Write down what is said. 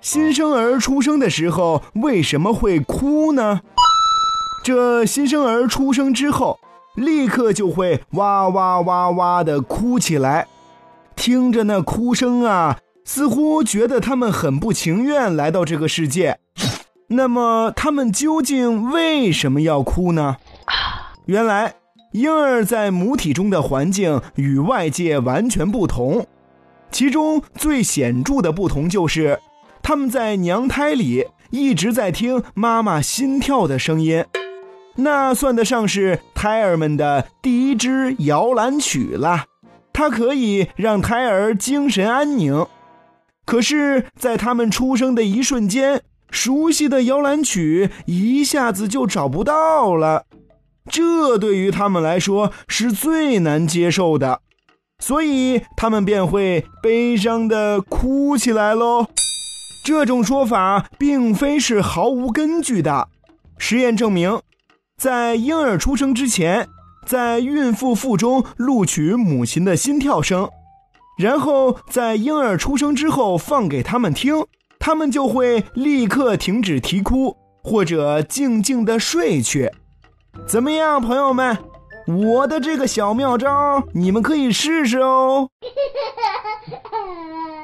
新生儿出生的时候为什么会哭呢？这新生儿出生之后，立刻就会哇哇哇哇的哭起来，听着那哭声啊，似乎觉得他们很不情愿来到这个世界。那么，他们究竟为什么要哭呢？原来，婴儿在母体中的环境与外界完全不同，其中最显著的不同就是。他们在娘胎里一直在听妈妈心跳的声音，那算得上是胎儿们的第一支摇篮曲了。它可以让胎儿精神安宁。可是，在他们出生的一瞬间，熟悉的摇篮曲一下子就找不到了，这对于他们来说是最难接受的，所以他们便会悲伤的哭起来喽。这种说法并非是毫无根据的。实验证明，在婴儿出生之前，在孕妇腹中录取母亲的心跳声，然后在婴儿出生之后放给他们听，他们就会立刻停止啼哭，或者静静的睡去。怎么样，朋友们？我的这个小妙招，你们可以试试哦。